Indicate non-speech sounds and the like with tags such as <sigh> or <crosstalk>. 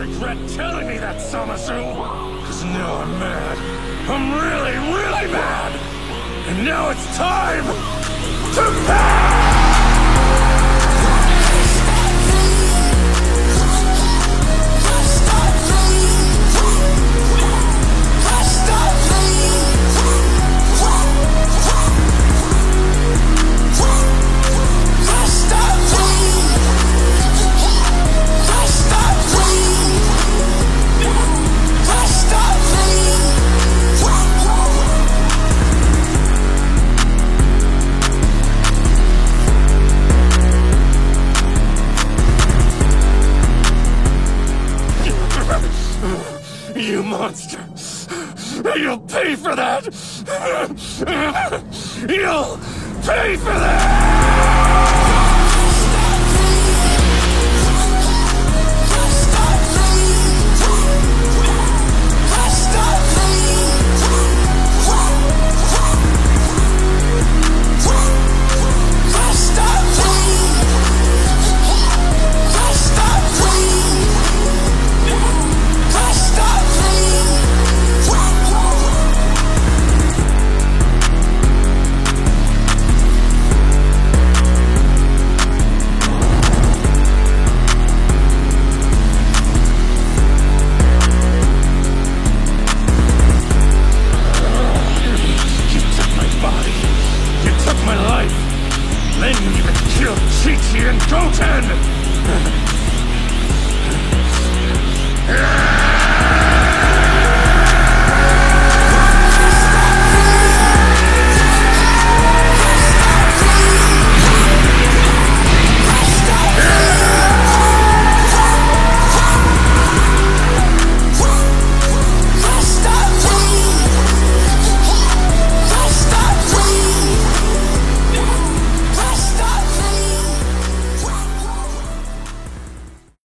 regret telling me that, Zamasu. Cause now I'm mad. I'm really, really mad. And now it's time to pay! You monster! You'll pay for that! You'll pay for that! Then you even killed Chi-Chi and Goten! <laughs>